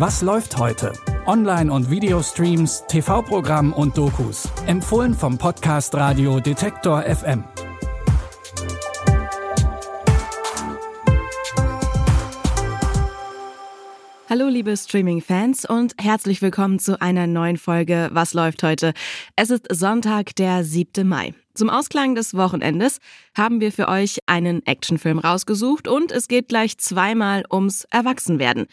Was läuft heute? Online- und Videostreams, TV-Programm und Dokus. Empfohlen vom Podcast Radio Detektor FM. Hallo liebe Streaming-Fans und herzlich willkommen zu einer neuen Folge Was läuft heute? Es ist Sonntag, der 7. Mai. Zum Ausklang des Wochenendes haben wir für euch einen Actionfilm rausgesucht und es geht gleich zweimal ums Erwachsenwerden.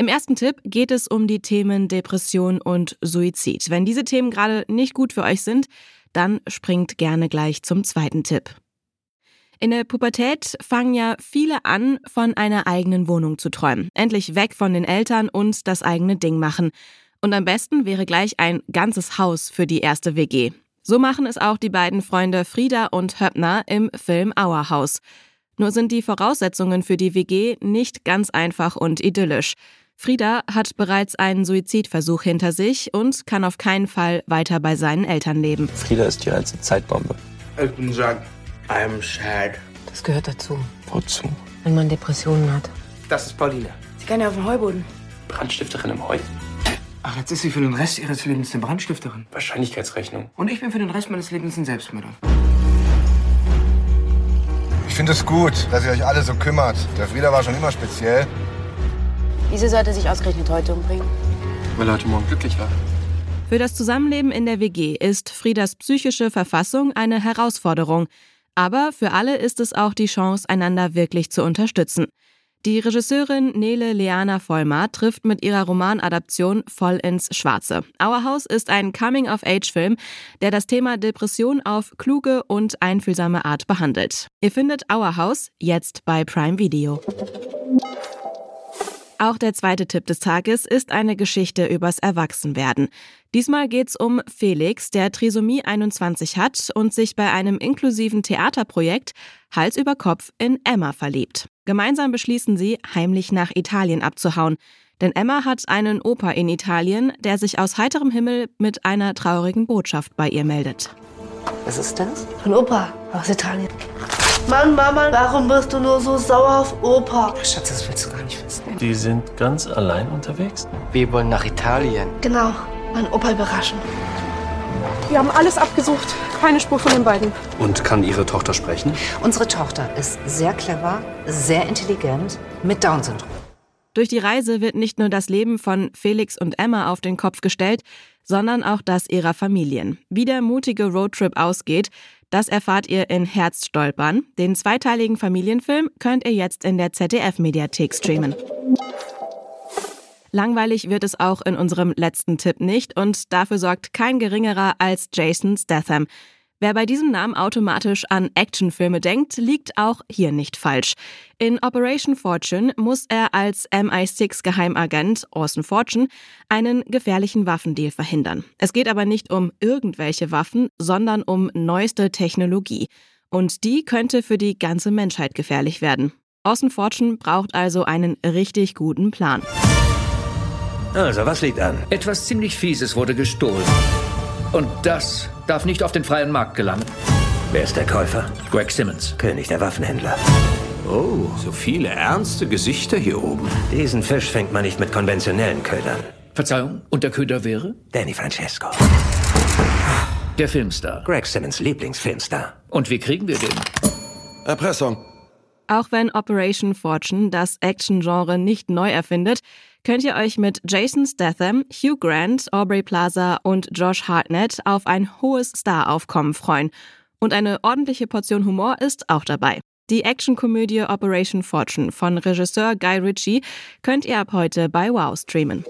Im ersten Tipp geht es um die Themen Depression und Suizid. Wenn diese Themen gerade nicht gut für euch sind, dann springt gerne gleich zum zweiten Tipp. In der Pubertät fangen ja viele an, von einer eigenen Wohnung zu träumen. Endlich weg von den Eltern und das eigene Ding machen. Und am besten wäre gleich ein ganzes Haus für die erste WG. So machen es auch die beiden Freunde Frieda und Höppner im Film Our House. Nur sind die Voraussetzungen für die WG nicht ganz einfach und idyllisch. Frieda hat bereits einen Suizidversuch hinter sich und kann auf keinen Fall weiter bei seinen Eltern leben. Frieda ist hier als Zeitbombe. Ich bin sad. I'm sad. Das gehört dazu, Wozu? wenn man Depressionen hat. Das ist Pauline. Sie kann ja auf dem Heuboden. Brandstifterin im Heu. Ach, jetzt ist sie für den Rest ihres Lebens eine Brandstifterin. Wahrscheinlichkeitsrechnung. Und ich bin für den Rest meines Lebens ein Selbstmörder. Ich finde es gut, dass ihr euch alle so kümmert. Der Frieda war schon immer speziell. Wieso sollte sich ausgerechnet heute umbringen? Weil er heute Morgen glücklich war. Für das Zusammenleben in der WG ist Friedas psychische Verfassung eine Herausforderung. Aber für alle ist es auch die Chance, einander wirklich zu unterstützen. Die Regisseurin Nele Leana Vollmar trifft mit ihrer Romanadaption voll ins Schwarze. Our House ist ein Coming-of-Age-Film, der das Thema Depression auf kluge und einfühlsame Art behandelt. Ihr findet Our House jetzt bei Prime Video. Auch der zweite Tipp des Tages ist eine Geschichte übers Erwachsenwerden. Diesmal geht's um Felix, der Trisomie 21 hat und sich bei einem inklusiven Theaterprojekt Hals über Kopf in Emma verliebt. Gemeinsam beschließen sie, heimlich nach Italien abzuhauen. Denn Emma hat einen Opa in Italien, der sich aus heiterem Himmel mit einer traurigen Botschaft bei ihr meldet. Was ist das? Von Opa aus Italien. Mann, Mama, warum bist du nur so sauer auf Opa? Schatz, das willst du gar nicht wissen. Die sind ganz allein unterwegs? Wir wollen nach Italien. Genau, mein Opa überraschen. Wir haben alles abgesucht. Keine Spur von den beiden. Und kann ihre Tochter sprechen? Unsere Tochter ist sehr clever, sehr intelligent, mit Down-Syndrom. Durch die Reise wird nicht nur das Leben von Felix und Emma auf den Kopf gestellt, sondern auch das ihrer Familien. Wie der mutige Roadtrip ausgeht, das erfahrt ihr in Herzstolpern. Den zweiteiligen Familienfilm könnt ihr jetzt in der ZDF-Mediathek streamen. Langweilig wird es auch in unserem letzten Tipp nicht und dafür sorgt kein geringerer als Jason Statham. Wer bei diesem Namen automatisch an Actionfilme denkt, liegt auch hier nicht falsch. In Operation Fortune muss er als MI6-Geheimagent Orson Fortune einen gefährlichen Waffendeal verhindern. Es geht aber nicht um irgendwelche Waffen, sondern um neueste Technologie. Und die könnte für die ganze Menschheit gefährlich werden. Orson Fortune braucht also einen richtig guten Plan. Also, was liegt an? Etwas ziemlich Fieses wurde gestohlen. Und das darf nicht auf den freien Markt gelangen. Wer ist der Käufer? Greg Simmons. König der Waffenhändler. Oh, so viele ernste Gesichter hier oben. Diesen Fisch fängt man nicht mit konventionellen Ködern. Verzeihung, und der Köder wäre? Danny Francesco. Der Filmstar. Greg Simmons Lieblingsfilmstar. Und wie kriegen wir den? Erpressung. Auch wenn Operation Fortune das Action-Genre nicht neu erfindet, könnt ihr euch mit Jason Statham, Hugh Grant, Aubrey Plaza und Josh Hartnett auf ein hohes Staraufkommen freuen. Und eine ordentliche Portion Humor ist auch dabei. Die Actionkomödie Operation Fortune von Regisseur Guy Ritchie könnt ihr ab heute bei Wow streamen.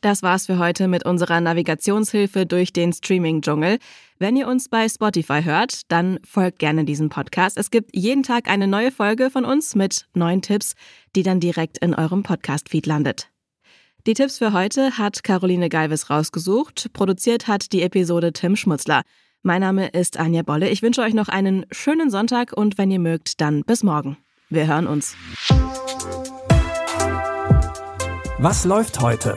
Das war's für heute mit unserer Navigationshilfe durch den Streaming-Dschungel. Wenn ihr uns bei Spotify hört, dann folgt gerne diesem Podcast. Es gibt jeden Tag eine neue Folge von uns mit neuen Tipps, die dann direkt in eurem Podcast-Feed landet. Die Tipps für heute hat Caroline Galvis rausgesucht. Produziert hat die Episode Tim Schmutzler. Mein Name ist Anja Bolle. Ich wünsche euch noch einen schönen Sonntag und wenn ihr mögt, dann bis morgen. Wir hören uns. Was läuft heute?